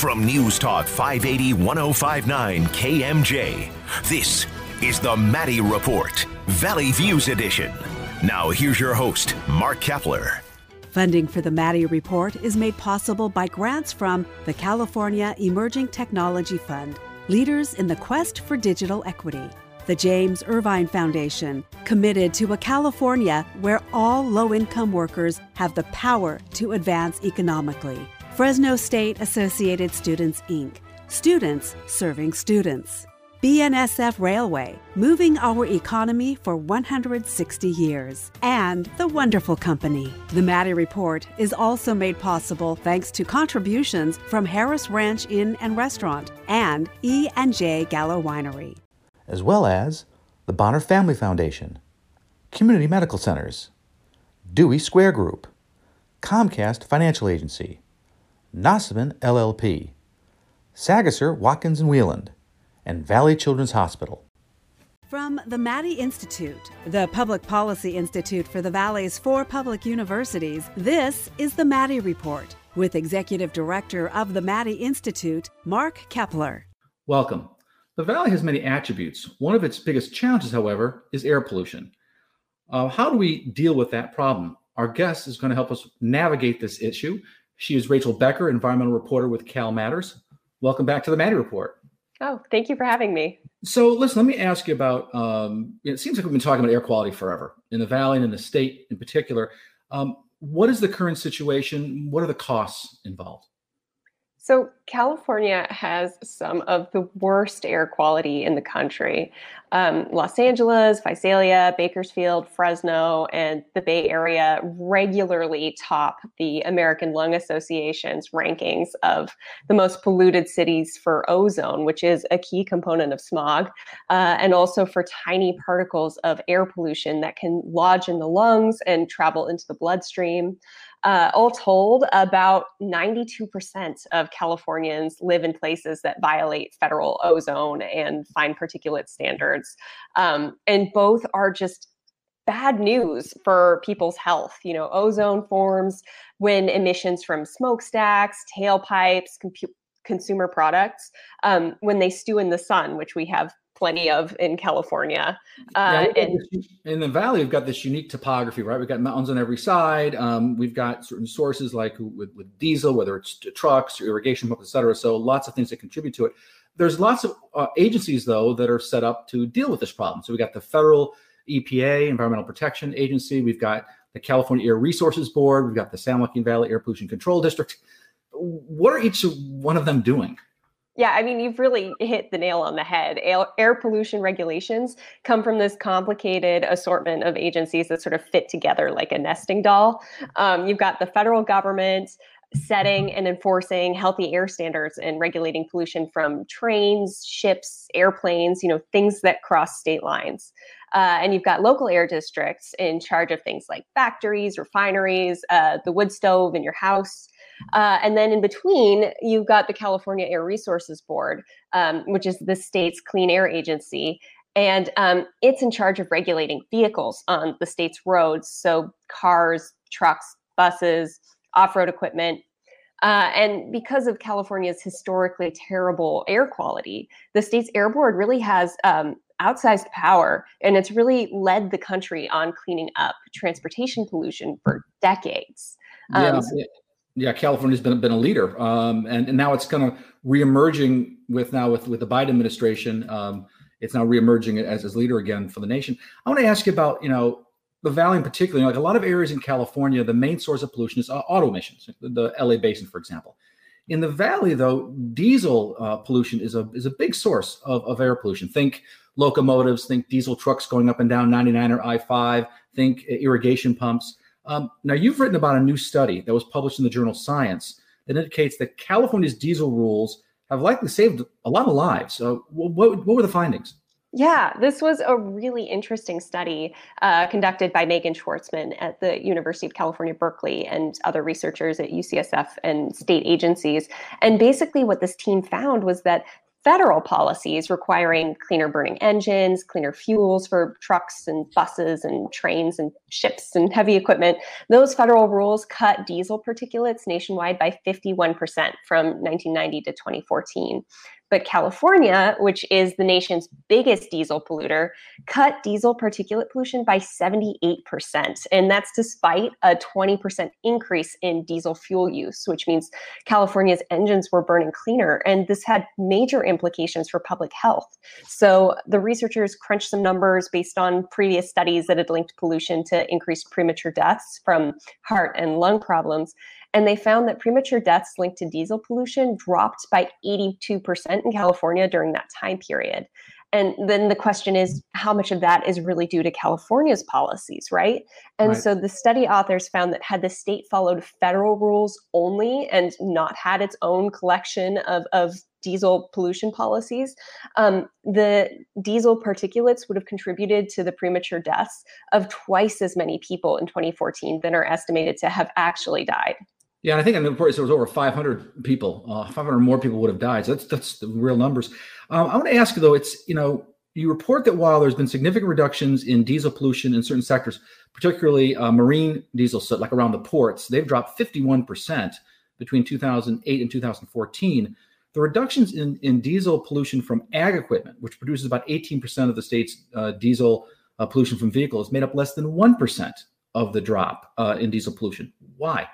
From News Talk 580 1059 KMJ, this is the Maddy Report, Valley Views Edition. Now, here's your host, Mark Keppler. Funding for the Maddy Report is made possible by grants from the California Emerging Technology Fund, leaders in the quest for digital equity. The James Irvine Foundation, committed to a California where all low income workers have the power to advance economically. Fresno State Associated Students, Inc., students serving students. BNSF Railway, moving our economy for 160 years. And The Wonderful Company. The Maddy Report is also made possible thanks to contributions from Harris Ranch Inn and Restaurant and E&J Gallo Winery. As well as the Bonner Family Foundation, Community Medical Centers, Dewey Square Group, Comcast Financial Agency, Nossaman LLP, Sagaser, Watkins and Wieland, and Valley Children's Hospital. From the Maddy Institute, the Public Policy Institute for the Valley's four public universities, this is the Maddy Report with Executive Director of the Maddy Institute, Mark Keppler. Welcome. The Valley has many attributes. One of its biggest challenges, however, is air pollution. Uh, how do we deal with that problem? Our guest is going to help us navigate this issue. She is Rachel Becker, environmental reporter with Cal Matters. Welcome back to the Maddy Report. Oh, thank you for having me. So, listen, let me ask you about. Um, it seems like we've been talking about air quality forever in the valley and in the state in particular. Um, what is the current situation? What are the costs involved? So, California has some of the worst air quality in the country. Um, Los Angeles, Visalia, Bakersfield, Fresno, and the Bay Area regularly top the American Lung Association's rankings of the most polluted cities for ozone, which is a key component of smog, uh, and also for tiny particles of air pollution that can lodge in the lungs and travel into the bloodstream. Uh, all told, about 92% of Californians live in places that violate federal ozone and fine particulate standards. Um, and both are just bad news for people's health. You know, ozone forms when emissions from smokestacks, tailpipes, compu- consumer products, um, when they stew in the sun, which we have plenty of in California. Uh, yeah, and, in the valley, we've got this unique topography, right? We've got mountains on every side. Um, we've got certain sources like with, with diesel, whether it's trucks or irrigation pumps, et cetera. So lots of things that contribute to it. There's lots of uh, agencies, though, that are set up to deal with this problem. So we got the federal EPA, Environmental Protection Agency. We've got the California Air Resources Board. We've got the San Joaquin Valley Air Pollution Control District. What are each one of them doing? Yeah, I mean, you've really hit the nail on the head. Air, pollution regulations come from this complicated assortment of agencies that sort of fit together like a nesting doll. Um, you've got the federal government setting and enforcing healthy air standards and regulating pollution from trains, ships, airplanes, you know, things that cross state lines. Uh, and you've got local air districts in charge of things like factories, refineries, uh, the wood stove in your house. Uh, and then in between, you've got the California Air Resources Board, um, which is the state's clean air agency. And um, it's in charge of regulating vehicles on the state's roads. So cars, trucks, buses, off road equipment. Uh, and because of California's historically terrible air quality, the state's air board really has um, outsized power and it's really led the country on cleaning up transportation pollution for decades. Um, yeah, yeah, California's been been a leader, um, and, and now it's kind of reemerging with now with with the Biden administration. Um, it's now reemerging as as leader again for the nation. I want to ask you about you know the valley in particular. Like a lot of areas in California, the main source of pollution is uh, auto emissions. The, the, LA basin, for example. In the valley, though, diesel uh, pollution is a is a big source of, of air pollution. Think locomotives, think diesel trucks going up and down 99 or I five. Think irrigation pumps. Um, now, you've written about a new study that was published in the journal Science that indicates that California's diesel rules have likely saved a lot of lives. So, what, what were the findings? Yeah, this was a really interesting study uh, conducted by Megan Schwarzman at the University of California, Berkeley, and other researchers at UCSF and state agencies. And basically, what this team found was that federal policies requiring cleaner burning engines, cleaner fuels for trucks and buses and trains and ships and heavy equipment, those federal rules cut diesel particulates nationwide by 51% from 1990 to 2014. But California, which is the nation's biggest diesel polluter, cut diesel particulate pollution by 78%. And that's despite a 20% increase in diesel fuel use, which means California's engines were burning cleaner. And this had major implications for public health. So the researchers crunched some numbers based on previous studies that had linked pollution to increased premature deaths from heart and lung problems. And they found that premature deaths linked to diesel pollution dropped by 82% in California during that time period. And then the question is, how much of that is really due to California's policies, right? And right. so the study authors found that had the state followed federal rules only and not had its own collection of, of diesel pollution policies, um, the diesel particulates would have contributed to the premature deaths of twice as many people in 2014 than are estimated to have actually died. Yeah, and I think in the report it was over 500 people, uh, 500 more people would have died. So that's that's the real numbers. Um, I want to ask you though, it's you know you report that while there's been significant reductions in diesel pollution in certain sectors, particularly uh, marine diesel, so like around the ports, they've dropped 51 percent between 2008 and 2014. The reductions in, in diesel pollution from ag equipment, which produces about 18% of the state's uh, diesel uh, pollution from vehicles, made up less than 1% of the drop uh, in diesel pollution. Why?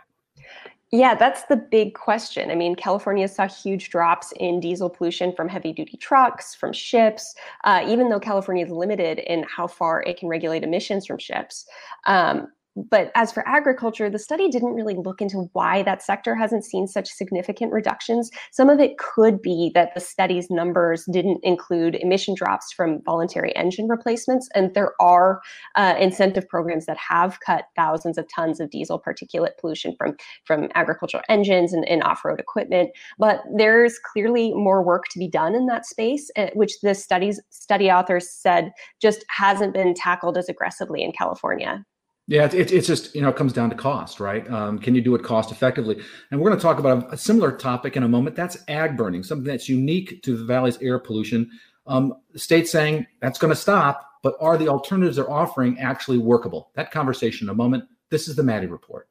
Yeah, that's the big question. I mean, California saw huge drops in diesel pollution from heavy duty trucks, from ships, uh, even though California is limited in how far it can regulate emissions from ships. Um, but as for agriculture, the study didn't really look into why that sector hasn't seen such significant reductions. Some of it could be that the study's numbers didn't include emission drops from voluntary engine replacements, and there are uh, incentive programs that have cut thousands of tons of diesel particulate pollution from from agricultural engines and, and off-road equipment. But there's clearly more work to be done in that space, uh, which the studies study authors said just hasn't been tackled as aggressively in California. Yeah, it's, it's just, you know, it comes down to cost, right? Um, can you do it cost effectively? And we're going to talk about a, similar topic in a moment. That's ag burning, something that's unique to the valley's air pollution. Um, state saying that's going to stop, but are the alternatives they're offering actually workable? That conversation in a moment. This is the Maddy Report.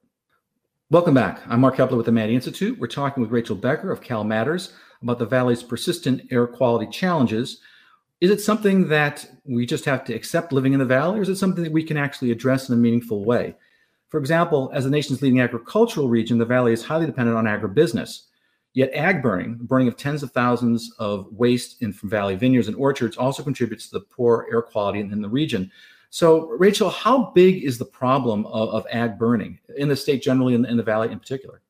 Welcome back. I'm Mark Keppler with the Maddy Institute. We're talking with Rachel Becker of Cal Matters about the valley's persistent air quality challenges is it something that we just have to accept living in the valley, or is it something that we can actually address in a meaningful way? For example, as the nation's leading agricultural region, the valley is highly dependent on agribusiness. Yet, ag burning, burning of tens of thousands of waste in from valley vineyards and orchards, also contributes to the poor air quality in, in the region. So, Rachel, how big is the problem of, of ag burning in the state generally and in, in the valley in particular?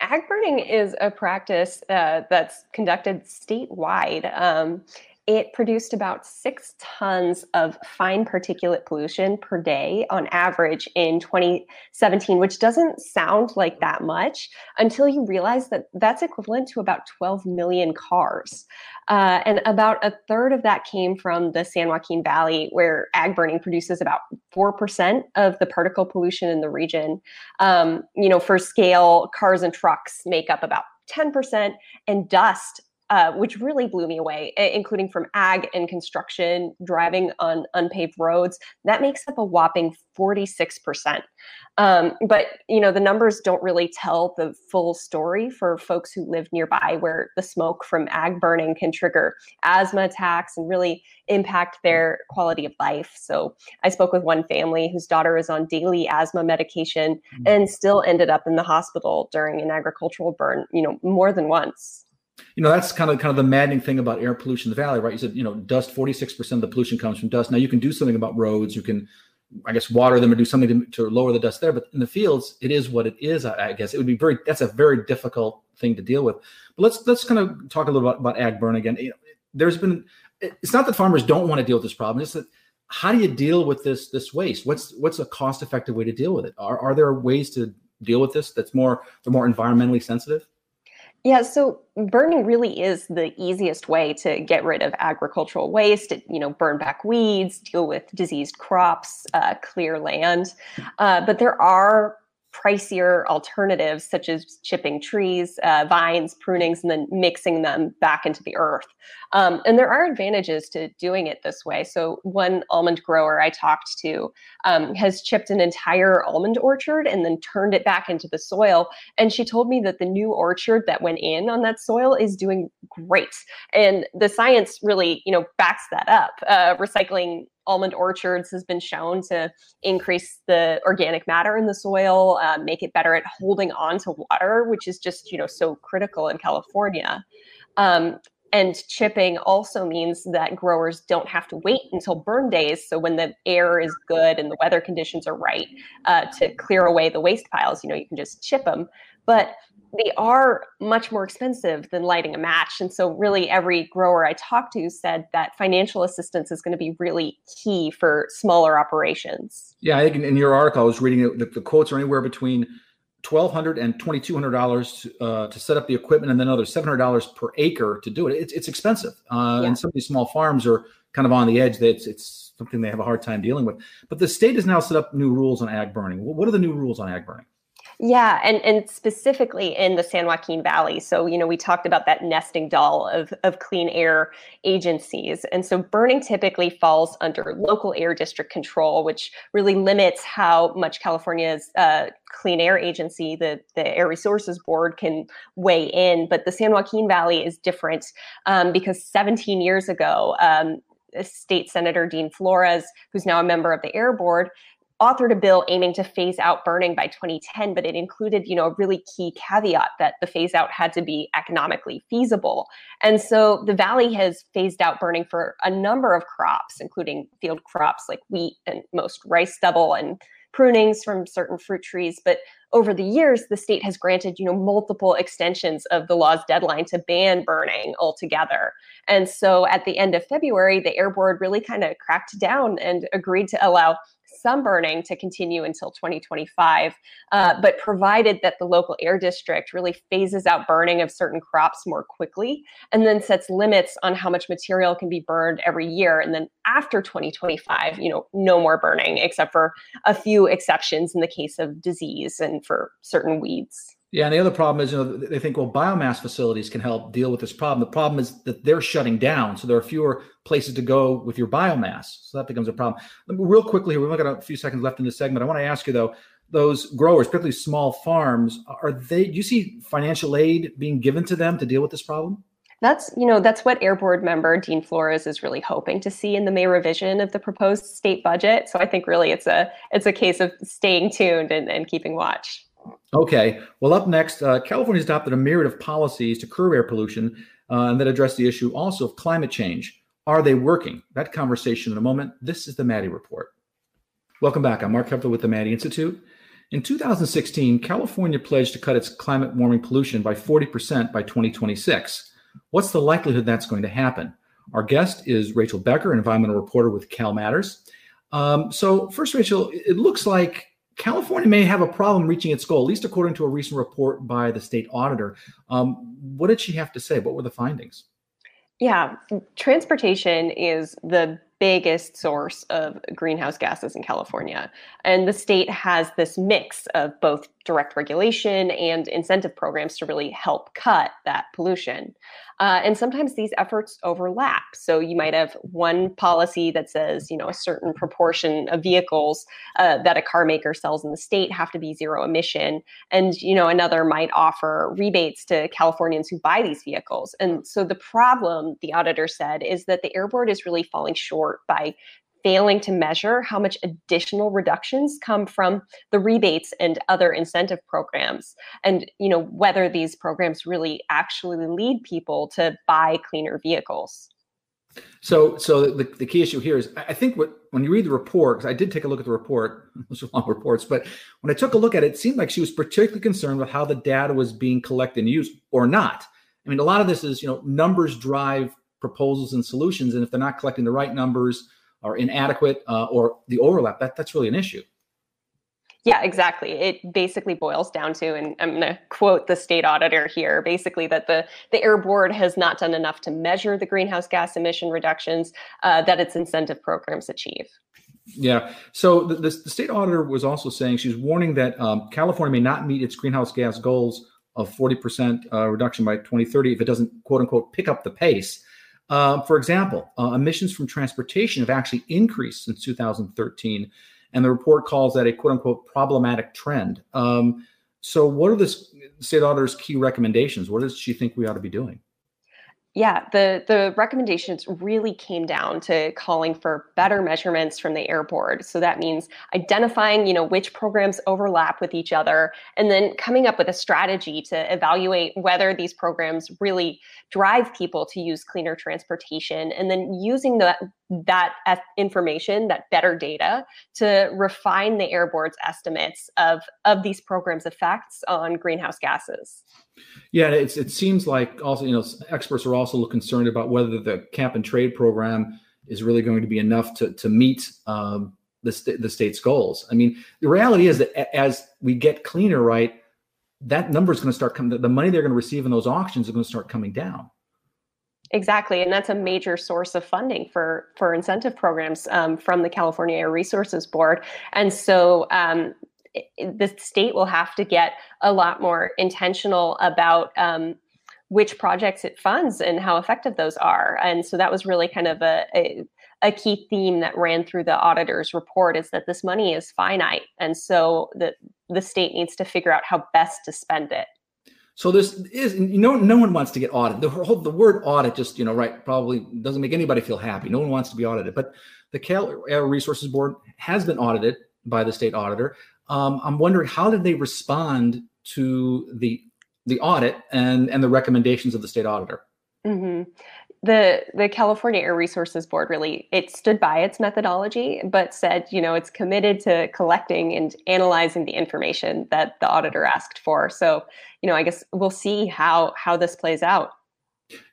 Ag burning is a practice uh, that's conducted statewide. Um, it produced about six tons of fine particulate pollution per day on average in 2017, which doesn't sound like that much until you realize that that's equivalent to about 12 million cars. Uh, and about a third of that came from the San Joaquin Valley, where ag burning produces about 4% of the particle pollution in the region. Um, you know, for scale, cars and trucks make up about 10%, and dust uh, which really blew me away, including from ag and construction, driving on unpaved roads. That makes up a whopping 46%. Um, but you know the numbers don't really tell the full story for folks who live nearby, where the smoke from ag burning can trigger asthma attacks and really impact their quality of life. So I spoke with one family whose daughter is on daily asthma medication mm-hmm. and still ended up in the hospital during an agricultural burn. You know more than once you know that's kind of kind of the maddening thing about air pollution in the valley right? You said you know dust 46% of the pollution comes from dust. Now you can do something about roads. You can i guess water them or do something to, to lower the dust there. But in the fields it is what it is I, I, guess. It would be very that's a very difficult thing to deal with. But let's let's kind of talk a little about, about ag burn again. You know, there's been it's not that farmers don't want to deal with this problem. It's that how do you deal with this this waste? What's what's a cost effective way to deal with it? Are, are there ways to deal with this that's more they're more environmentally sensitive yeah, so burning really is the easiest way to get rid of agricultural waste. You know, burn back weeds, deal with diseased crops, uh, clear land. Uh, but there are pricier alternatives such as chipping trees, uh, vines, prunings, and then mixing them back into the earth. Um, and there are advantages to doing it this way. So, one almond grower I talked to um, has chipped an entire almond orchard and then turned it back into the soil. And she told me that the new orchard that went in on that soil is doing great. And the science really, you know, backs that up. Uh, recycling almond orchards has been shown to increase the organic matter in the soil, uh, make it better at holding on to water, which is just you know so critical in California. Um, and chipping also means that growers don't have to wait until burn days. So when the air is good and the weather conditions are right uh, to clear away the waste piles, you know, you can just chip them. But they are much more expensive than lighting a match. And so, really, every grower I talked to said that financial assistance is going to be really key for smaller operations. Yeah, I think in, your article, I was reading it, the, the quotes are anywhere between $1,200 and $2,200 uh, to set up the equipment and then another $700 per acre to do it. It's, it's expensive. Uh, yeah. And some of these small farms are kind of on the edge. It's, it's something they have a hard time dealing with. But the state has now set up new rules on ag burning. What are the new rules on ag burning? Yeah, and, and specifically in the San Joaquin Valley. So, you know, we talked about that nesting doll of, of clean air agencies. And so burning typically falls under local air district control, which really limits how much California's uh, clean air agency, the, the Air Resources Board, can weigh in. But the San Joaquin Valley is different um, because 17 years ago, um, State Senator Dean Florez, who's now a member of the Air Board, authored a bill aiming to phase out burning by 2010 but it included you know a really key caveat that the phase out had to be economically feasible. And so the valley has phased out burning for a number of crops including field crops like wheat and most rice stubble and prunings from certain fruit trees. But over the years the state has granted you know multiple extensions of the law's deadline to ban burning altogether. And so at the end of february the air board really kind of cracked down and agreed to allow some burning to continue until 2025, uh, but provided that the local air district really phases out burning of certain crops more quickly and then sets limits on how much material can be burned every year. And then after 2025, you know, no more burning except for a few exceptions in the case of disease and for certain weeds. Yeah, and the other problem is, you know, they think well, biomass facilities can help deal with this problem. The problem is that they're shutting down, so there are fewer places to go with your biomass. So that becomes a problem. Real quickly, we've only got a few seconds left in this segment. I want to ask you though, those growers, particularly small farms, are they? Do you see financial aid being given to them to deal with this problem? That's you know that's what Air Board member Dean Florez is really hoping to see in the May revision of the proposed state budget. So I think really it's a it's a case of staying tuned and, and keeping watch. Okay. Well, up next, uh, California has adopted a myriad of policies to curb air pollution uh, and that address the issue also of climate change. Are they working? That conversation in a moment. This is the Maddy Report. Welcome back. I'm Mark Keppler with the Maddy Institute. In 2016, California pledged to cut its climate warming pollution by 40% by 2026. What's the likelihood that's going to happen? Our guest is Rachel Becker, environmental reporter with Cal Matters. Um, so, first, Rachel, it looks like California may have a problem reaching its goal, at least according to a recent report by the state auditor. Um, what did she have to say? What were the findings? Yeah, transportation is the biggest source of greenhouse gases in California. And the state has this mix of both direct regulation and incentive programs to really help cut that pollution. Uh, and sometimes these efforts overlap. So you might have one policy that says, you know, a certain proportion of vehicles uh, that a car maker sells in the state have to be zero emission, and you know, another might offer rebates to Californians who buy these vehicles. And so the problem, the auditor said, is that the air board is really falling short by failing to measure how much additional reductions come from the rebates and other incentive programs. And you know whether these programs really actually lead people to buy cleaner vehicles. So so the, the key issue here is i think what when you read the report because i did take a look at the report those are long reports but when i took a look at it it seemed like she was particularly concerned with how the data was being collected and used or not. I mean a lot of this is you know numbers drive proposals and solutions and if they're not collecting the right numbers are inadequate uh, or the overlap, that, that's really an issue. Yeah, exactly. It basically boils down to, and I'm going to quote the state auditor here, basically that the, the Air Board has not done enough to measure the greenhouse gas emission reductions uh, that its incentive programs achieve. Yeah. So the, the, the, state auditor was also saying she's warning that um, California may not meet its greenhouse gas goals of 40% uh, reduction by 2030 if it doesn't, quote unquote, pick up the pace. Uh, for example, uh, emissions from transportation have actually increased since 2013, and the report calls that a quote unquote problematic trend. Um, so, what are the state auditor's key recommendations? What does she think we ought to be doing? Yeah, the the recommendations really came down to calling for better measurements from the air board. So that means identifying, you know, which programs overlap with each other and then coming up with a strategy to evaluate whether these programs really drive people to use cleaner transportation and then using that that information, that better data to refine the air board's estimates of of these programs effects on greenhouse gases. Yeah, it's, it seems like also, you know, experts are also concerned about whether the cap and trade program is really going to be enough to, to meet um, the, st- the state's goals. I mean, the reality is that as we get cleaner, right, that number is going to start coming, the money they're going to receive in those auctions is going to start coming down. Exactly, and that's a major source of funding for for incentive programs um, from the California Air Resources Board. And so, um, the state will have to get a lot more intentional about um, which projects it funds and how effective those are. And so that was really kind of a, a, a key theme that ran through the auditor's report is that this money is finite, and so the the state needs to figure out how best to spend it. So this is you know no one wants to get audited. The whole the word audit just you know right probably doesn't make anybody feel happy. No one wants to be audited, but the Cal Air Resources Board has been audited by the state auditor. Um, I'm wondering how did they respond to the the audit and and the recommendations of the state auditor? Mm-hmm. The the California Air Resources Board really it stood by its methodology, but said you know it's committed to collecting and analyzing the information that the auditor asked for. So you know I guess we'll see how how this plays out.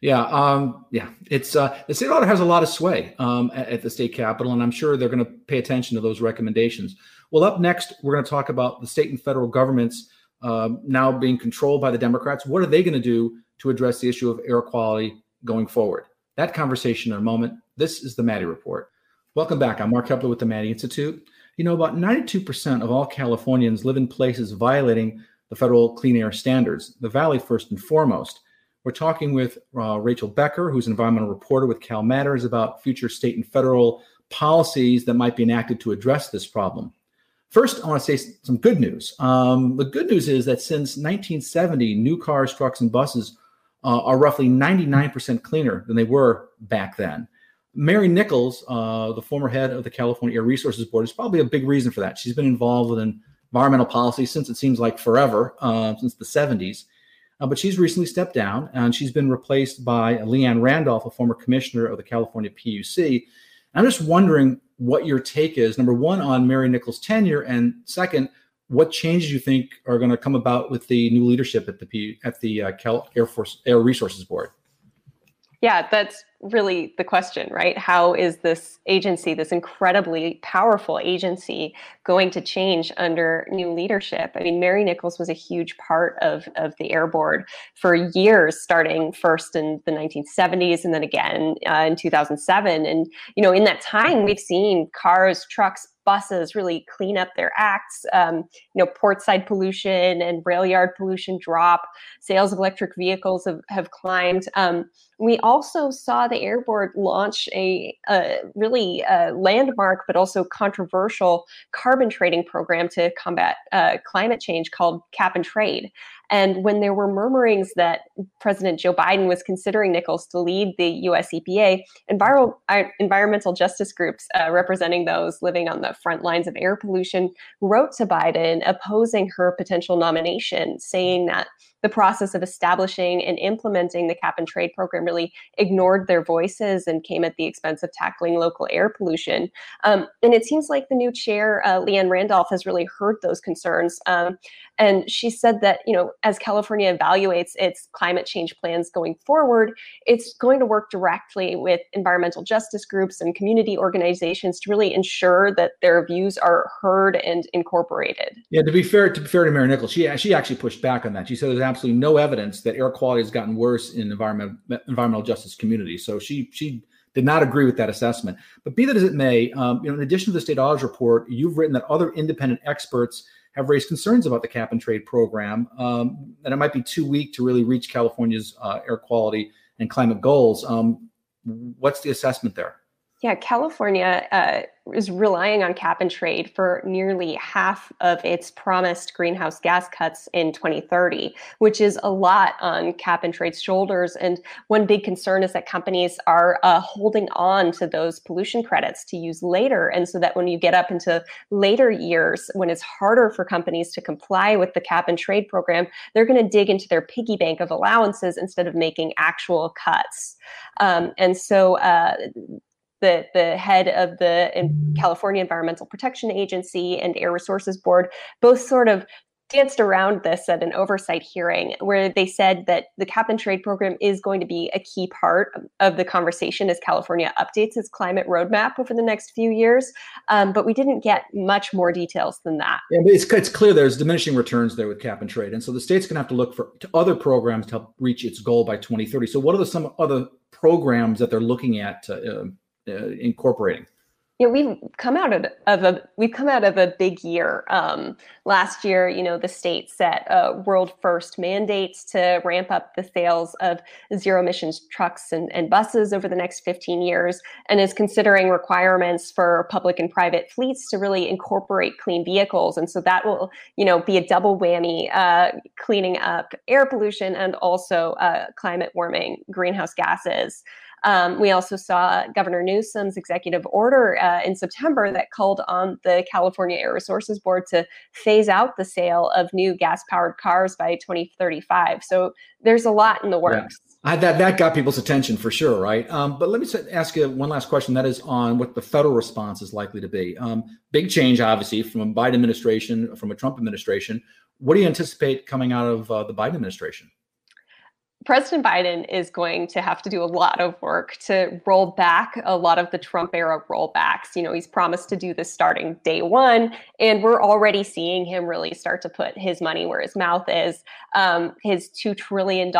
Yeah, um, yeah. It's uh, the state auditor has a lot of sway um, at, at, the state capitol, and I'm sure they're going to pay attention to those recommendations. Well, up next, we're going to talk about the state and federal governments uh, now being controlled by the Democrats. What are they going to do to address the issue of air quality going forward? That conversation in a moment. This is the Maddy Report. Welcome back. I'm Mark Keppler with the Maddy Institute. You know, about 92% of all Californians live in places violating the federal clean air standards, the Valley first and foremost. We're talking with uh, Rachel Becker, who's an environmental reporter with Cal Matters, about future state and federal policies that might be enacted to address this problem. First, I want to say some good news. Um, the good news is that since 1970, new cars, trucks, and buses uh, are roughly 99% cleaner than they were back then. Mary Nichols, uh, the former head of the California Air Resources Board, is probably a big reason for that. She's been involved with environmental policy since it seems like forever, uh, since the 70s. Uh, but she's recently stepped down and she's been replaced by Liane Randolph, a former commissioner of the California PUC. I'm just wondering what your take is number one on Mary Nichols' tenure, and second, what changes you think are going to come about with the new leadership at the P, at the uh, Cal Air Force Air Resources Board. Yeah, that's really the question, right? How is this agency, this incredibly powerful agency, going to change under new leadership? I mean, Mary Nichols was a huge part of, of the Air Board for years, starting first in the 1970s and then again uh, in 2007. And, you know, in that time, we've seen cars, trucks, buses really clean up their acts. Um, you know, portside pollution and rail yard pollution drop. Sales of electric vehicles have, have climbed. Um, we also saw the Air Board launch a, a really landmark but also controversial carbon trading program to combat uh, climate change called Cap and Trade. And when there were murmurings that President Joe Biden was considering Nichols to lead the US EPA, enviro- uh, environmental justice groups uh, representing those living on the front lines of air pollution wrote to Biden opposing her potential nomination, saying that the process of establishing and implementing the cap and trade program really ignored their voices and came at the expense of tackling local air pollution. Um, and it seems like the new chair, uh, Liane Randolph, has really heard those concerns. Um, and she said that, you know, as California evaluates its climate change plans going forward, it's going to work directly with environmental justice groups and community organizations to really ensure that their views are heard and incorporated. Yeah, to be fair, to be fair to Mary Nichols, she she actually pushed back on that. She said there's absolutely no evidence that air quality has gotten worse in environmental environmental justice communities. So she she did not agree with that assessment. But be that as it may, um, you know, in addition to the state audit report, you've written that other independent experts have raised concerns about the cap and trade program, um, and it might be too weak to really reach California's uh, air quality and climate goals. Um, what's the assessment there? Yeah, California uh, is relying on cap and trade for nearly half of its promised greenhouse gas cuts in 2030, which is a lot on cap and trade's shoulders. And one big concern is that companies are uh, holding on to those pollution credits to use later. And so that when you get up into later years, when it's harder for companies to comply with the cap and trade program, they're going to dig into their piggy bank of allowances instead of making actual cuts. Um, and so uh, the, the head of the California Environmental Protection Agency and Air Resources Board both sort of danced around this at an oversight hearing where they said that the cap and trade program is going to be a key part of the conversation as California updates its climate roadmap over the next few years. Um, but we didn't get much more details than that. Yeah, it's, it's clear there's diminishing returns there with cap and trade. And so the state's going to have to look for to other programs to help reach its goal by 2030. So what are the, some other programs that they're looking at to, uh, uh, incorporating? Yeah, we've come out of, a we've come out of a big year. Um, last year, you know, the state set a world first mandates to ramp up the sales of zero emissions trucks and, and buses over the next 15 years, and is considering requirements for public and private fleets to really incorporate clean vehicles. And so that will, you know, be a double whammy, uh, cleaning up air pollution and also uh, climate warming greenhouse gases. Um, we also saw Governor Newsom's executive order uh, in September that called on the California Air Resources Board to phase out the sale of new gas powered cars by 2035. So there's a lot in the works. Yeah. I, that that got people's attention for sure, right? Um, but let me ask you one last question. That is on what the federal response is likely to be. Um, big change, obviously, from a Biden administration, from a Trump administration. What do you anticipate coming out of uh, the Biden administration? President Biden is going to have to do a lot of work to roll back a lot of the Trump era rollbacks. You know, he's promised to do this starting day one, and we're already seeing him really start to put his money where his mouth is. Um, his $2 trillion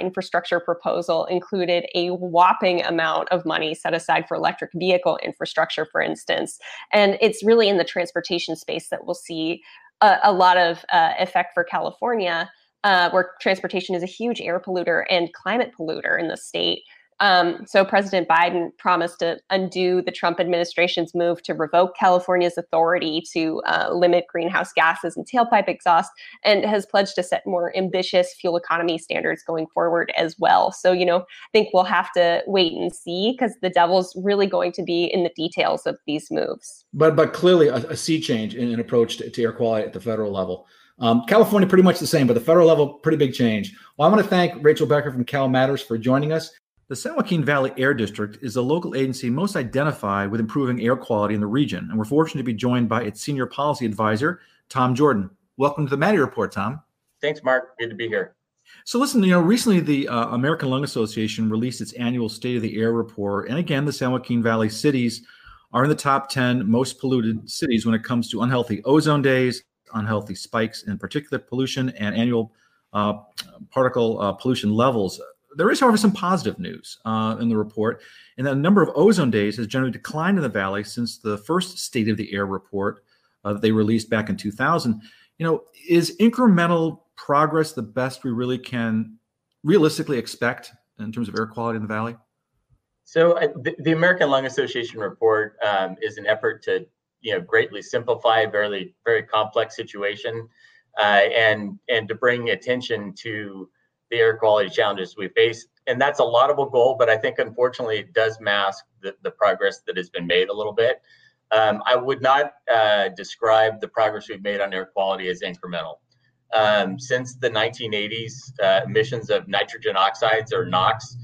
infrastructure proposal included a whopping amount of money set aside for electric vehicle infrastructure, for instance. And it's really in the transportation space that we'll see a, a lot of uh, effect for California uh, where transportation is a huge air polluter and climate polluter in the state. Um, so President Biden promised to undo the Trump administration's move to revoke California's authority to uh, limit greenhouse gases and tailpipe exhaust, and has pledged to set more ambitious fuel economy standards going forward as well. So, you know, I think we'll have to wait and see because the devil's really going to be in the details of these moves. But but clearly a, a sea change in an approach to, to air quality at the federal level. Um, California, pretty much the same, but the federal level, pretty big change. Well, I want to thank Rachel Becker from Cal Matters for joining us. The San Joaquin Valley Air District is the local agency most identified with improving air quality in the region, and we're fortunate to be joined by its senior policy advisor, Tom Jordan. Welcome to the Maddy Report, Tom. Thanks, Mark. Good to be here. So, listen, you know, recently the uh, American Lung Association released its annual State of the Air report, and again, the San Joaquin Valley cities are in the top 10 most polluted cities when it comes to unhealthy ozone days, unhealthy spikes in particulate pollution and annual uh, particle uh, pollution levels. There is, however, some positive news uh, in the report, and the number of ozone days has generally declined in the valley since the first State of the Air report uh, that they released back in 2000. You know, is incremental progress the best we really can realistically expect in terms of air quality in the valley? So, uh, the, the, American Lung Association report um, is an effort to you know greatly simplify a very very complex situation. Uh, and and to bring attention to the air quality challenges we face. And that's a laudable goal but i think unfortunately it does mask the, the progress that has been made a little bit. Um, i would not uh, describe the progress we've made on air quality as incremental. Um, since the 1980s uh, emissions of nitrogen oxides or nox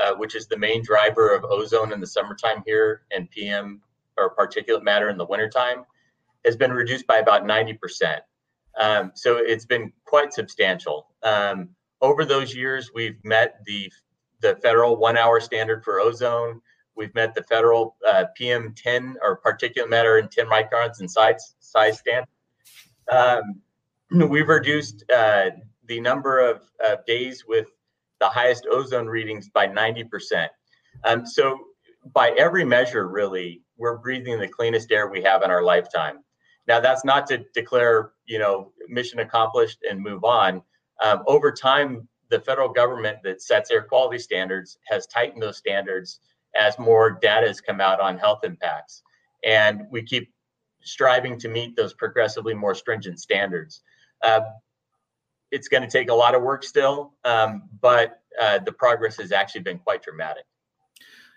uh, which is the main driver of ozone in the summertime here and pm or particulate matter in the wintertime has been reduced by about 90%. Um, so it's been quite substantial. Um, over those years, we've met the the federal one hour standard for ozone. We've met the federal uh, PM10 or particulate matter in 10 microns in size size standard. Um, we've reduced uh, the number of days with the highest ozone readings by 90%. Um, so by every measure, really, we're breathing the cleanest air we have in our lifetime. Now, that's not to declare, you know, mission accomplished and move on. Um, over time, the federal government that sets air quality standards has tightened those standards as more data has come out on health impacts. And we keep striving to meet those progressively more stringent standards. Uh, it's going to take a lot of work still, um, but uh, the progress has actually been quite dramatic.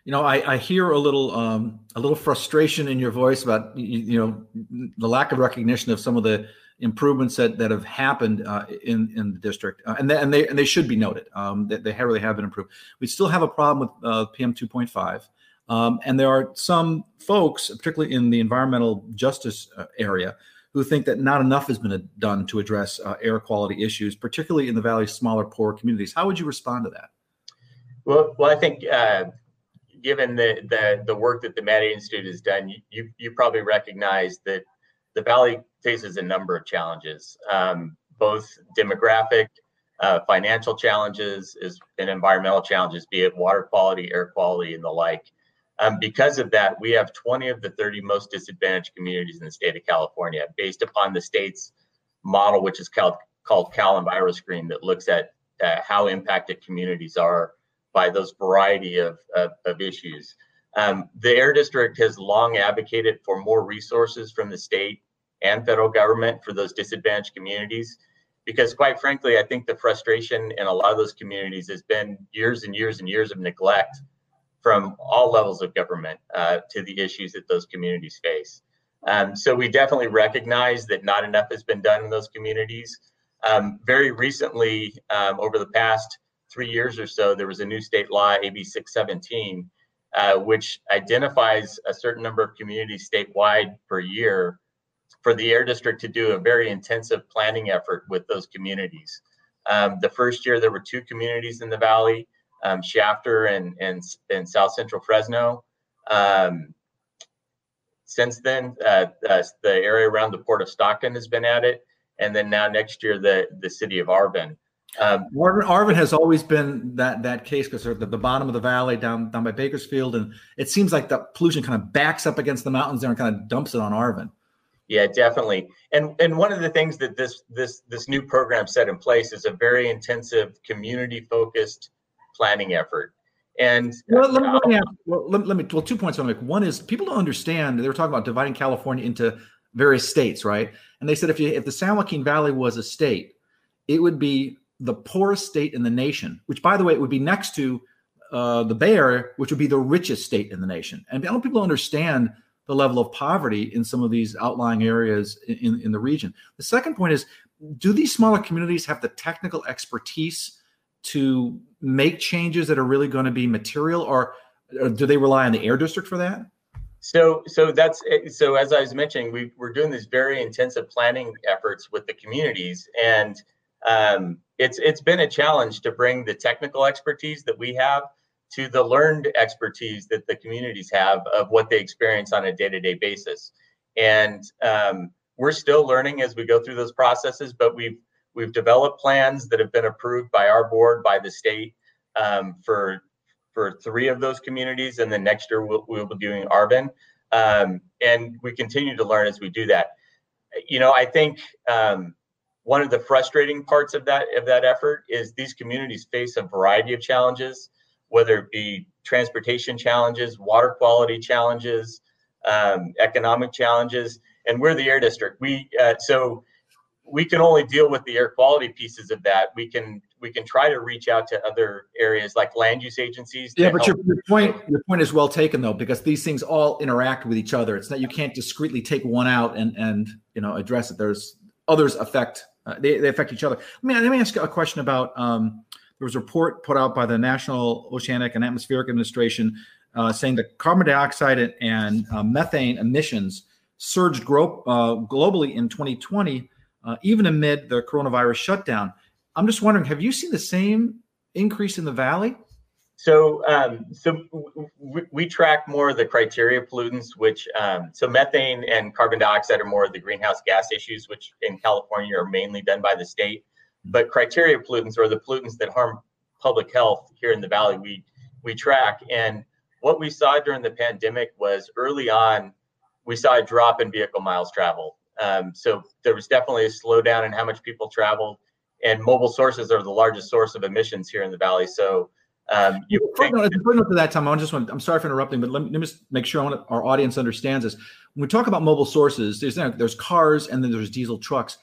You know, I, I hear a little um, a little frustration in your voice about you, you, know the lack of recognition of some of the improvements that, that have happened uh, in in the district, uh, and they, and they and they should be noted. Um, that they really have been improved. We still have a problem with uh, PM two point five. Um, and there are some folks, particularly in the environmental justice uh, area, who think that not enough has been done to address uh, air quality issues, particularly in the valley's smaller, poor communities. How would you respond to that? Well, well, I think uh, given the, the the work that the Maddy Institute has done, you, you, probably recognize that the valley faces a number of challenges, um, both demographic, uh, financial challenges, and environmental challenges, be it water quality, air quality, and the like. Um, because of that, we have 20 of the 30 most disadvantaged communities in the state of California, based upon the state's model, which is called, called Cal that looks at uh, how impacted communities are by those variety of, of, of issues. Um, the Air District has long advocated for more resources from the state and federal government for those disadvantaged communities. Because, quite frankly, I think the frustration in a lot of those communities has been years and years and years of neglect from all levels of government uh, to the issues that those communities face. Um, so we definitely recognize that not enough has been done in those communities. Um, very recently, um, over the past three years or so, there was a new state law, AB 617, uh, which identifies a certain number of communities statewide per year for the air district to do a very intensive planning effort with those communities. Um, the first year, there were two communities in the valley um, Shafter and, and, and South Central Fresno. Um, since then, uh, uh, the area around the port of Stockton has been added, and then now next year the the city of Arvin. Um, Arvin, Arvin has always been that that case because they're at the bottom of the valley down down by Bakersfield, and it seems like the pollution kind of backs up against the mountains there and kind of dumps it on Arvin. Yeah, definitely. And and one of the things that this this this new program set in place is a very intensive community focused planning effort. And well, let, let, me well, let, let, me well two points I make. One is people don't understand. They were talking about dividing California into various states, right? And they said if you if the San Joaquin Valley was a state, it would be the poorest state in the nation. Which, by the way, it would be next to uh, the Bay Area, which would be the richest state in the nation. And I don't people understand the level of poverty in some of these outlying areas in, in the region. The second point is, do these smaller communities have the technical expertise? to make changes that are really going to be material, or, or do they rely on the air district for that? So, so that's so. As I was mentioning, we we're doing these very intensive planning efforts with the communities, and um, it's it's been a challenge to bring the technical expertise that we have to the learned expertise that the communities have of what they experience on a day-to-day basis. And um, we're still learning as we go through those processes, but we've We've developed plans that have been approved by our board, by the state, um, for for three of those communities, and then next year we'll, we'll be doing Arvin. Um, and we continue to learn as we do that. You know, I think um, one of the frustrating parts of that of that effort is these communities face a variety of challenges, whether it be transportation challenges, water quality challenges, um, economic challenges, and we're the air district. We uh, so we can only deal with the air quality pieces of that. We can we can try to reach out to other areas like land use agencies. Yeah, but your, your, point your point is well taken though, because these things all interact with each other. It's not you can't discreetly take one out and and you know address it. There's others affect uh, they, they affect each other. Let me let me ask a question about um, there was a report put out by the National Oceanic and Atmospheric Administration uh, saying that carbon dioxide and, and uh, methane emissions surged gro- uh, globally in 2020 uh, even amid the coronavirus shutdown. I'm just wondering, have you seen the same increase in the valley? So, um, so we, we, track more of the criteria pollutants, which um, so methane and carbon dioxide are more of the greenhouse gas issues, which in California are mainly done by the state. But criteria pollutants are the pollutants that harm public health here in the valley. We we track, and what we saw during the pandemic was early on, we saw a drop in vehicle miles traveled. Um, so there was definitely a slowdown in how much people traveled, and mobile sources are the largest source of emissions here in the valley. So um, you footnote, footnote to that time. I just want. I'm sorry for interrupting, but let me, let me just make sure want, our audience understands this. When we talk about mobile sources, there's there's cars and then there's diesel trucks.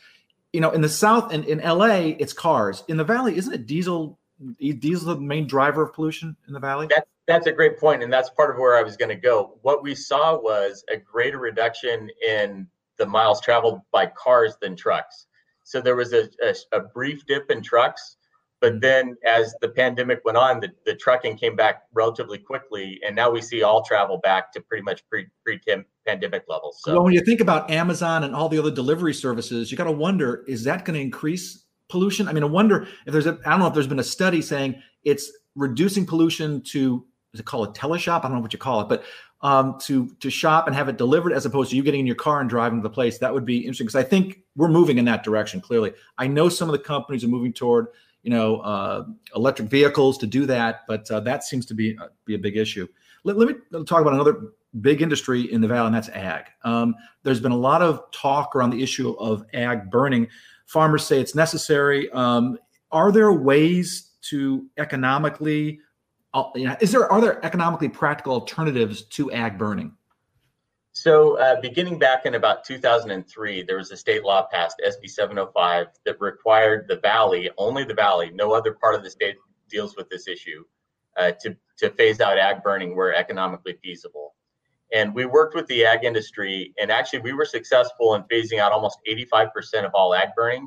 You know, in the south and in, in LA, it's cars. In the valley, isn't it diesel? Diesel the main driver of pollution in the valley. That's that's a great point, and that's part of where I was going to go. What we saw was a greater reduction in the miles traveled by cars than trucks. So there was a, a, a brief dip in trucks, but then as the pandemic went on, the, the trucking came back relatively quickly, and now we see all travel back to pretty much pre pandemic levels. So well, when you think about Amazon and all the other delivery services, you got to wonder: is that going to increase pollution? I mean, I wonder if there's a I don't know if there's been a study saying it's reducing pollution to is it called a teleshop? I don't know what you call it, but um, to to shop and have it delivered as opposed to you getting in your car and driving to the place. That would be interesting because I think we're moving in that direction. Clearly, I know some of the companies are moving toward you know uh, electric vehicles to do that, but uh, that seems to be uh, be a big issue. Let, let, me talk about another big industry in the valley, and that's ag. Um, there's been a lot of talk around the issue of ag burning. Farmers say it's necessary. Um, are there ways to economically uh, is there are there economically practical alternatives to ag burning? So, uh, beginning back in about 2003, there was a state law passed, SB 705, that required the valley, only the valley, no other part of the state deals with this issue, uh, to, to phase out ag burning where economically feasible. And we worked with the ag industry, and actually, we were successful in phasing out almost 85% of all ag burning.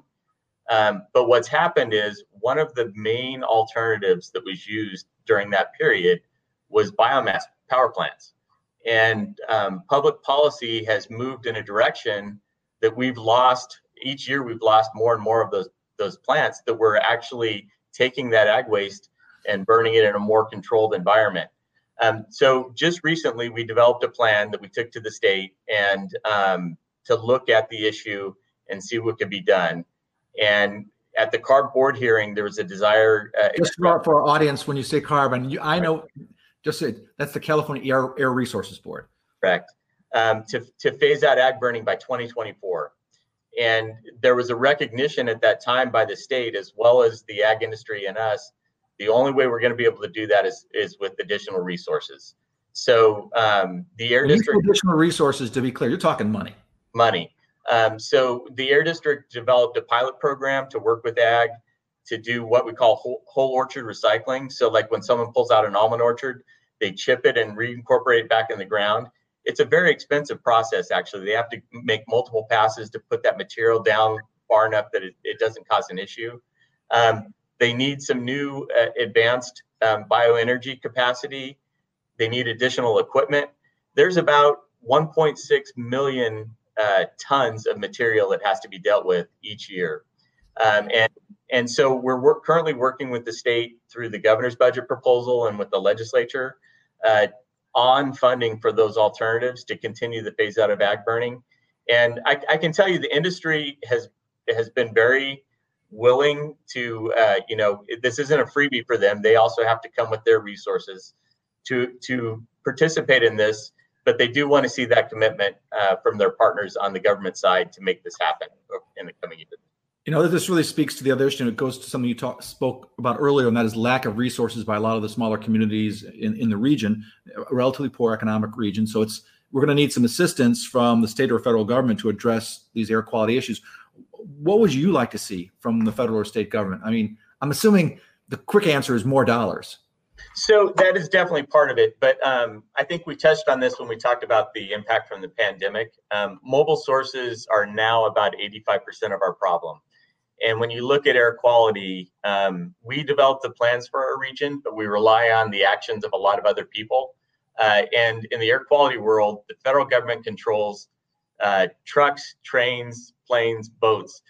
Um, but what's happened is one of the main alternatives that was used during that period was biomass power plants. And um, public policy has moved in a direction that we've lost each year. We've lost more and more of those those plants that we're actually taking that ag waste and burning it in a more controlled environment. Um, so just recently, we developed a plan that we took to the state and um, to look at the issue and see what could be done. And at the CARB board hearing, there was a desire. Uh, just for, for our audience, when you say carbon, you, I know, just say that's the California Air, Air Resources Board. Correct. Um, to, to phase out ag burning by 2024. And there was a recognition at that time by the state, as well as the ag industry and us, the only way we're going to be able to do that is, is with additional resources. So um, the air district. Additional resources, to be clear, you're talking money. Money. Um, so the Air District developed a pilot program to work with ag to do what we call whole, whole, orchard recycling. So like when someone pulls out an almond orchard, they chip it and reincorporate it back in the ground. It's a very expensive process, actually. They have to make multiple passes to put that material down far enough that it, it doesn't cause an issue. Um, they need some new uh, advanced um, bioenergy capacity. They need additional equipment. There's about 1.6 million uh, tons of material that has to be dealt with each year. Um, and and so we're work, currently working with the state through the governor's budget proposal and with the legislature uh, on funding for those alternatives to continue the phase out of ag burning. And I, I can tell you the industry has has been very willing to uh, you know this isn't a freebie for them. They also have to come with their resources to to participate in this but they do want to see that commitment uh, from their partners on the government side to make this happen in the coming years. You know, this really speaks to the other issue. It goes to something you talk, spoke about earlier, and that is lack of resources by a lot of the smaller communities in, in the region, a relatively poor economic region. So it's we're going to need some assistance from the state or federal government to address these air quality issues. What would you like to see from the federal or state government? I mean, I'm assuming the quick answer is more dollars. So that is definitely part of it. But um, I think we touched on this when we talked about the impact from the pandemic. Um, mobile sources are now about 85% of our problem. And when you look at air quality, um, we develop the plans for our region, but we rely on the actions of a lot of other people. Uh, and in the air quality world, the federal government controls uh, trucks, trains, planes, boats,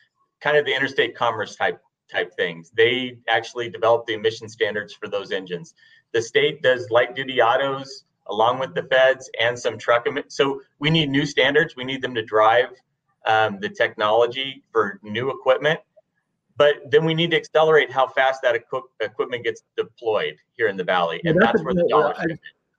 kind of the interstate commerce type type things. They actually develop the emission standards for those engines. The state does light duty autos along with the feds and some truck. Em- so we need new standards. We need them to drive um, the technology for new equipment. But then we need to accelerate how fast that equi- equipment gets deployed here in the valley, and that's, that's where the dollars.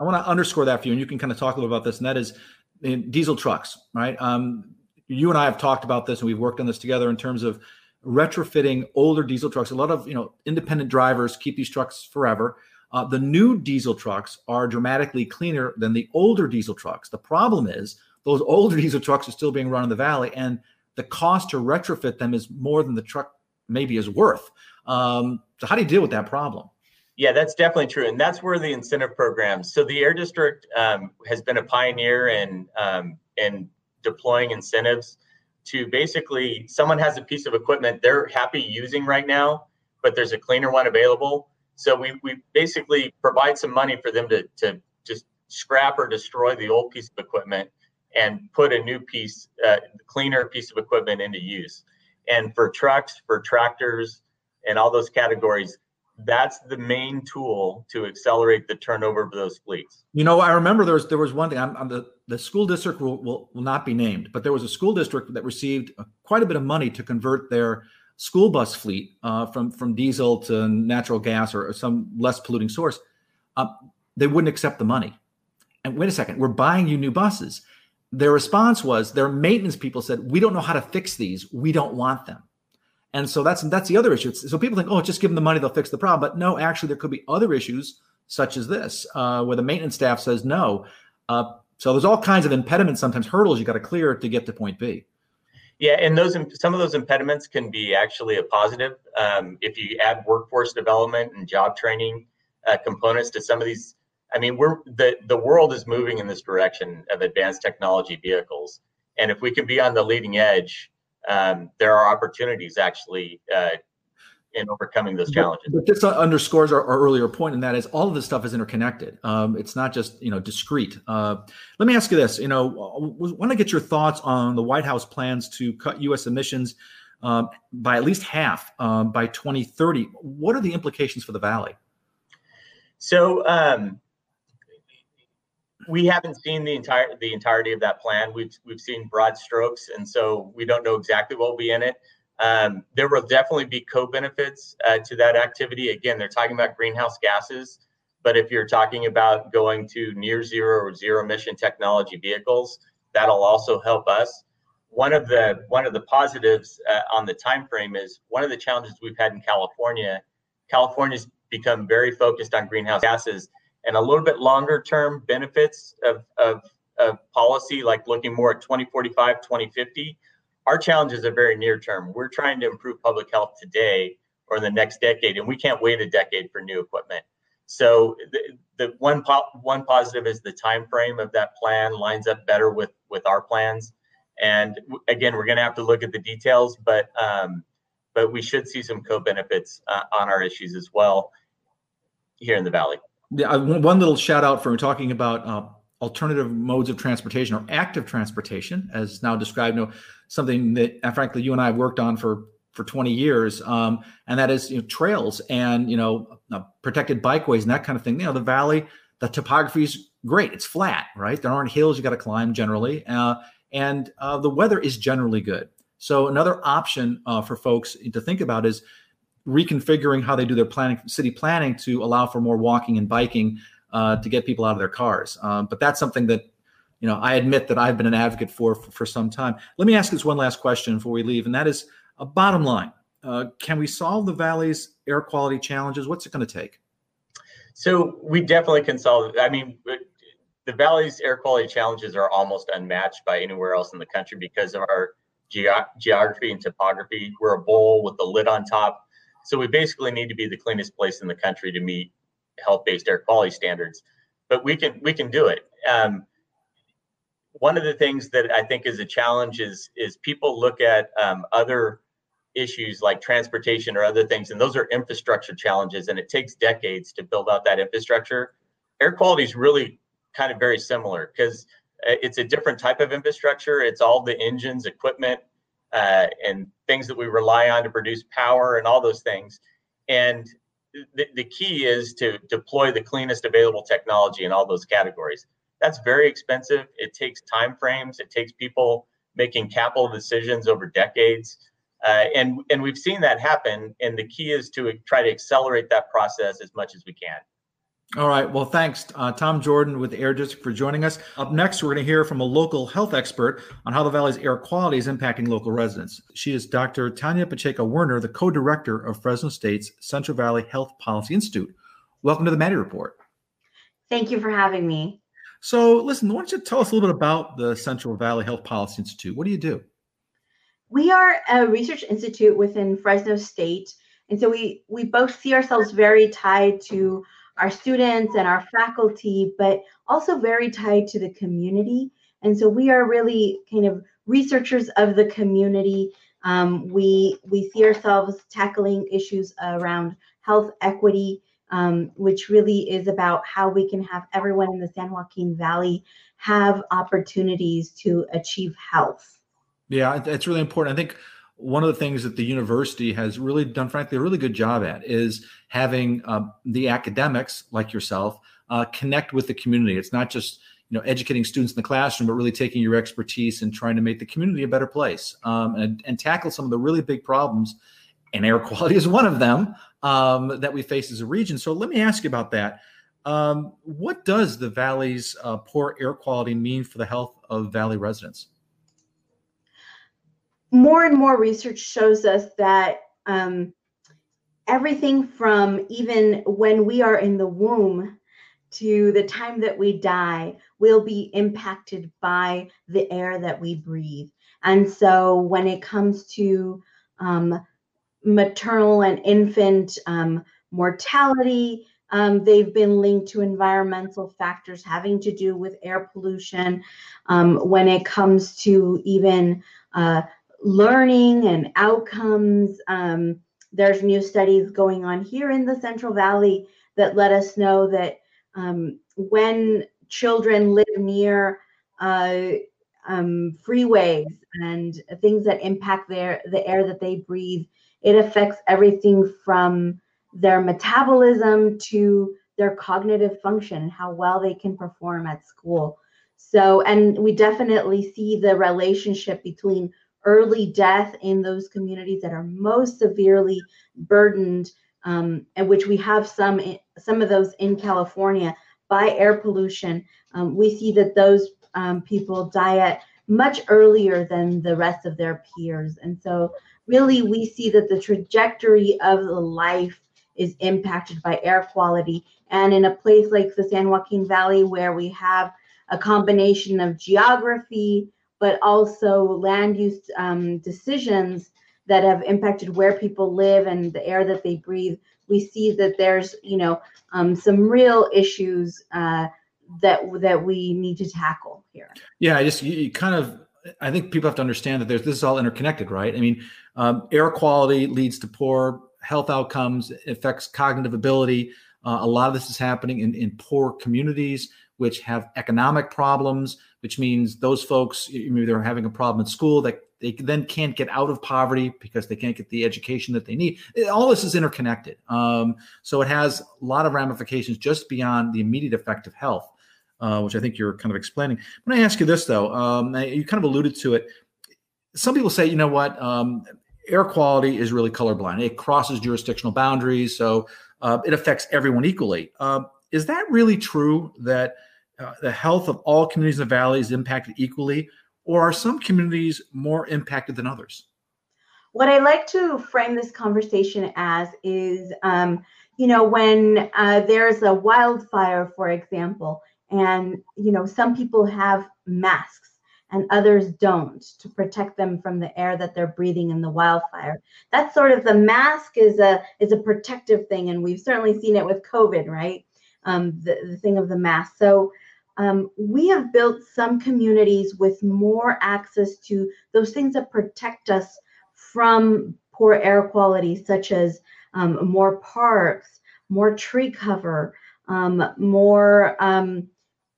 I want to underscore that for you, and you can kind of talk a little about this, and that is in diesel trucks, right? Um, you and I have talked about this, and we've worked on this together in terms of retrofitting older diesel trucks. A lot of you know independent drivers keep these trucks forever. Uh, the new diesel trucks are dramatically cleaner than the older diesel trucks. The problem is those older diesel trucks are still being run in the valley, and the cost to retrofit them is more than the truck maybe is worth. Um, so how do you deal with that problem? Yeah, that's definitely true, and that's where the incentive programs. So the Air District um, has been a pioneer in um, in deploying incentives to basically someone has a piece of equipment they're happy using right now, but there's a cleaner one available. So we we basically provide some money for them to to just scrap or destroy the old piece of equipment and put a new piece, uh, cleaner piece of equipment into use. And for trucks, for tractors, and all those categories, that's the main tool to accelerate the turnover of those fleets. You know, I remember there was there was one thing. I'm, I'm the the school district will, will, will not be named, but there was a school district that received quite a bit of money to convert their school bus fleet uh, from from diesel to natural gas or, or some less polluting source. Uh, they wouldn't accept the money. And wait a second, we're buying you new buses. Their response was their maintenance people said, "We don't know how to fix these. We don't want them." And so that's that's the other issue. So people think, oh, just give them the money, they'll fix the problem. But no, actually, there could be other issues such as this, uh, where the maintenance staff says no. Uh, so there's all kinds of impediments, sometimes hurdles you got to clear to get to point B. Yeah, and those some of those impediments can be actually a positive um, if you add workforce development and job training uh, components to some of these. I mean, we're the the world is moving in this direction of advanced technology vehicles, and if we can be on the leading edge um, there are opportunities actually uh, in overcoming those challenges. But, this underscores our, our, earlier point, and that is all of this stuff is interconnected. Um, it's not just you know discrete. Uh, let me ask you this: you know, want to get your thoughts on the White House plans to cut U.S. emissions um, by at least half um, by 2030. What are the implications for the Valley? So um, we haven't seen the entire the entirety of that plan. We've we've seen broad strokes, and so we don't know exactly what will be in it. Um, there will definitely be co-benefits uh, to that activity. Again, they're talking about greenhouse gases, but if you're talking about going to near zero or zero emission technology vehicles, that'll also help us. One of the one of the positives uh, on the time frame is one of the challenges we've had in California. California's become very focused on greenhouse gases and a little bit longer term benefits of, of, of policy, like looking more at 2045, 2050. Our challenges are very near term. We're trying to improve public health today or in the next decade, and we can't wait a decade for new equipment. So the, the one po- one positive is the time frame of that plan lines up better with with our plans. And again, we're going to have to look at the details, but um, but we should see some co-benefits uh, on our issues as well here in the valley yeah, one little shout out for talking about uh, alternative modes of transportation or active transportation, as now described. You know, something that, uh, frankly, you and I have worked on for for 20 years, um, and that is you know, trails and you know uh, protected bikeways and that kind of thing. You know, the valley, the topography is great. It's flat, right? There aren't hills you got to climb generally, uh, and uh, the weather is generally good. So another option uh, for folks to think about is reconfiguring how they do their planning, city planning, to allow for more walking and biking uh, to get people out of their cars. Um, but that's something that you know I admit that I've been an advocate for, for, for some time. Let me ask this one last question before we leave, and that is a bottom line: uh, Can we solve the valley's air quality challenges? What's it going to take? So we definitely can solve. I mean, the valley's air quality challenges are almost unmatched by anywhere else in the country because of our ge- geography and topography. We're a bowl with the lid on top so we basically need to be the cleanest place in the country to meet health-based air quality standards. But we can we can do it. Um, one of the things that I think is a challenge is is people look at um, other issues like transportation or other things, and those are infrastructure challenges, and it takes decades to build out that infrastructure. Air quality is really kind of very similar because uh, it's a different type of infrastructure. It's all the engines, equipment, uh, and things that we rely on to produce power and all those things. And the, the key is to deploy the cleanest available technology in all those categories. That's very expensive. It takes time frames. It takes people making capital decisions over decades. Uh, and and we've seen that happen. And the key is to try to accelerate that process as much as we can. All right. Well, thanks, uh, Tom Jordan with the Air District for joining us. Up next, we're going to hear from a local health expert on how the valley's air quality is impacting local residents. She is Dr. Tania Pacheco Werner, the co director of Fresno State's Central Valley Health Policy Institute. Welcome to the Maddy Report. Thank you for having me. So, listen, why don't you tell us a little bit about the Central Valley Health Policy Institute? What do you do? We are a research institute within Fresno State. And so we, we both see ourselves very tied to our students and our faculty, but also very tied to the community. And so we are really kind of researchers of the community. Um, we we see ourselves tackling issues around health equity, um, which really is about how we can have everyone in the San Joaquin Valley have opportunities to achieve health. Yeah, it's really important. I think one of the things that the university has really done, frankly, a really good job at is having uh, the academics like yourself uh, connect with the community. It's not just you know educating students in the classroom, but really taking your expertise and trying to make the community a better place um, and, and tackle some of the really big problems. And air quality is one of them um, that we face as a region. So let me ask you about that. Um, what does the valley's uh, poor air quality mean for the health of valley residents? More and more research shows us that um, everything from even when we are in the womb to the time that we die will be impacted by the air that we breathe. And so when it comes to um, maternal and infant um, mortality, um, they've been linked to environmental factors having to do with air pollution. Um, when it comes to even uh, learning and outcomes. Um, there's new studies going on here in the Central Valley that let us know that um, when children live near uh, um, freeways and things that impact their the air that they breathe, it affects everything from their metabolism to their cognitive function and how well they can perform at school. So, and we definitely see the relationship between early death in those communities that are most severely burdened, um, and which we have some some of those in California by air pollution. Um, we see that those um, people die at much earlier than the rest of their peers, and so really we see that the trajectory of the life is impacted by air quality. And in a place like the San Joaquin Valley, where we have a combination of geography, but also land use um, decisions that have impacted where people live and the air that they breathe, we see that there's you know um, some real issues uh, that that we need to tackle here. Yeah, I just you, you, kind of I think people have to understand that there's this is all interconnected, right? I mean, um, air quality leads to poor health outcomes, affects cognitive ability. Uh, a lot of this is happening in, in poor communities which have economic problems, which means those folks maybe they're having a problem in school that they then can't get out of poverty because they can't get the education that they need. All this is interconnected. Um, so it has a lot of ramifications just beyond the immediate effect of health, uh, which I think you're kind of explaining. When I ask you this, though, um, you kind of alluded to it. Some people say, you know what, um, air quality is really colorblind. It crosses jurisdictional boundaries, so uh, it affects everyone equally. Uh, is that really true that uh, the health of all communities in the valley is impacted equally, or are some communities more impacted than others? What I like to frame this conversation as is, um, you know, when uh, there's a wildfire, for example, and you know, some people have masks and others don't to protect them from the air that they're breathing in the wildfire. That's sort of the mask is a is a protective thing, and we've certainly seen it with COVID, right? um, the, the thing of the mask. So um, we have built some communities with more access to those things that protect us from poor air quality, such as um, more parks, more tree cover, um, more um,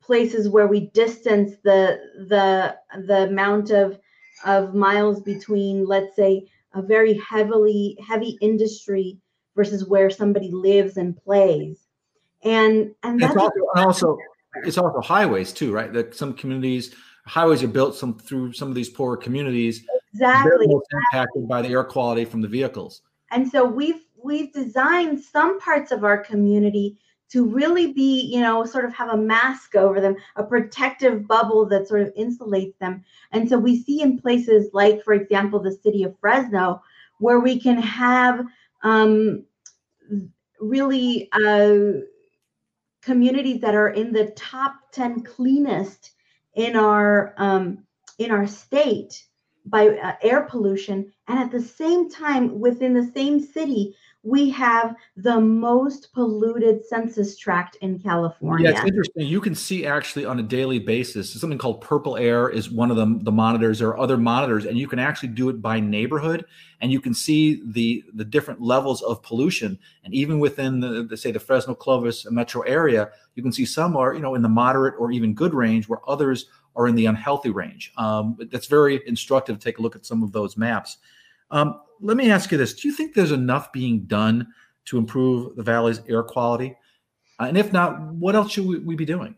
places where we distance the the the amount of of miles between, let's say, a very heavily heavy industry versus where somebody lives and plays. And and that's also, also it's also highways too, right? That some communities highways are built some through some of these poor communities exactly impacted by the air quality from the vehicles. And so we've we've designed some parts of our community to really be, you know, sort of have a mask over them, a protective bubble that sort of insulates them. And so we see in places like, for example, the city of Fresno, where we can have um, really uh, communities that are in the top 10 cleanest in our um, in our state by uh, air pollution. And at the same time within the same city we have the most polluted census tract in California. Yeah, it's interesting. You can see actually on a daily basis something called Purple Air is one of the, the monitors. There are other monitors, and you can actually do it by neighborhood, and you can see the the different levels of pollution. And even within the, the say the Fresno Clovis metro area, you can see some are you know in the moderate or even good range, where others are in the unhealthy range. Um, that's very instructive. To take a look at some of those maps. Um, let me ask you this: Do you think there's enough being done to improve the valley's air quality? Uh, and if not, what else should we, we be doing?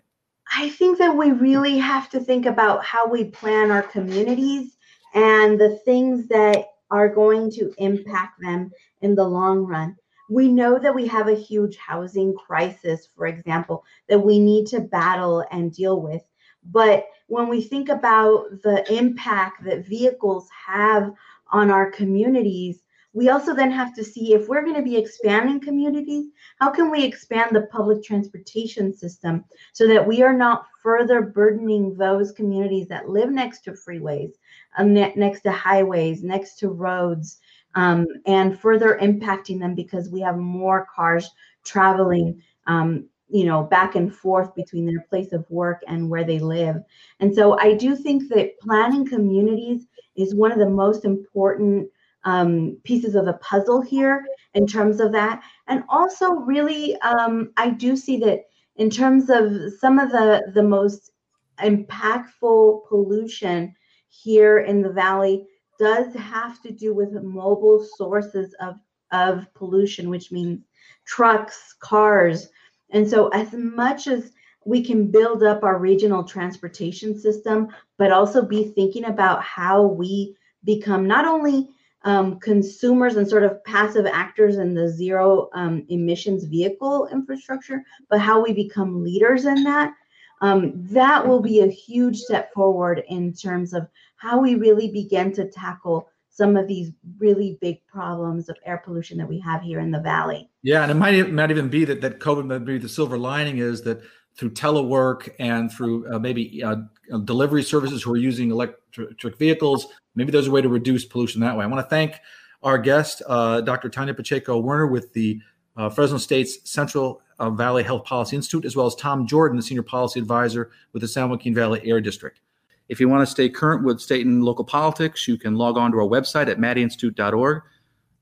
I think that we really have to think about how we plan our communities and the things that are going to impact them in the long run. We know that we have a huge housing crisis, for example, that we need to battle and deal with. But when we think about the impact that vehicles have on our communities, we also then have to see if we're going to be expanding communities, how can we expand the public transportation system so that we are not further burdening those communities that live next to freeways, um, next to highways, next to roads, um, and further impacting them because we have more cars traveling um, you know back and forth between their place of work and where they live and so i do think that planning communities is one of the most important um, pieces of the puzzle here in terms of that. And also, really, um, I do see that in terms of some of the, the most impactful pollution here in the valley does have to do with mobile sources of, of pollution, which means trucks, cars. And so, as much as we can build up our regional transportation system, but also be thinking about how we become not only um, consumers and sort of passive actors in the zero um, emissions vehicle infrastructure, but how we become leaders in that. Um, that will be a huge step forward in terms of how we really begin to tackle some of these really big problems of air pollution that we have here in the valley. Yeah, and it might, might even be that that COVID might be the silver lining is that through telework and through uh, maybe uh, delivery services who are using electric vehicles. Maybe there's a way to reduce pollution that way. I want to thank our guest, uh, Dr. Tania Pacheco Werner with the uh, Fresno State's Central uh, Valley Health Policy Institute, as well as Tom Jordan, the Senior Policy Advisor with the San Joaquin Valley Air District. If you want to stay current with state and local politics, you can log on to our website at maddyinstitute.org.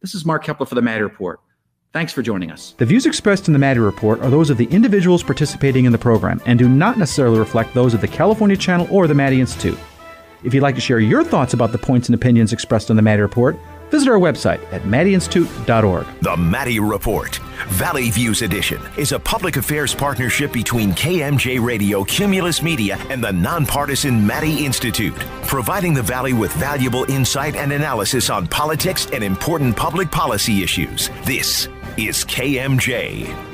This is Mark Keppler for the Maddy Report. Thanks for joining us. The views expressed in the Maddy Report are those of the individuals participating in the program and do not necessarily reflect those of the California Channel or the Maddy Institute. If you'd like to share your thoughts about the points and opinions expressed in the Maddy Report, visit our website at maddyinstitute.org. The Maddy Report, Valley Views Edition, is a public affairs partnership between KMJ Radio, Cumulus Media, and the nonpartisan Maddy Institute, providing the Valley with valuable insight and analysis on politics and important public policy issues. This is KMJ.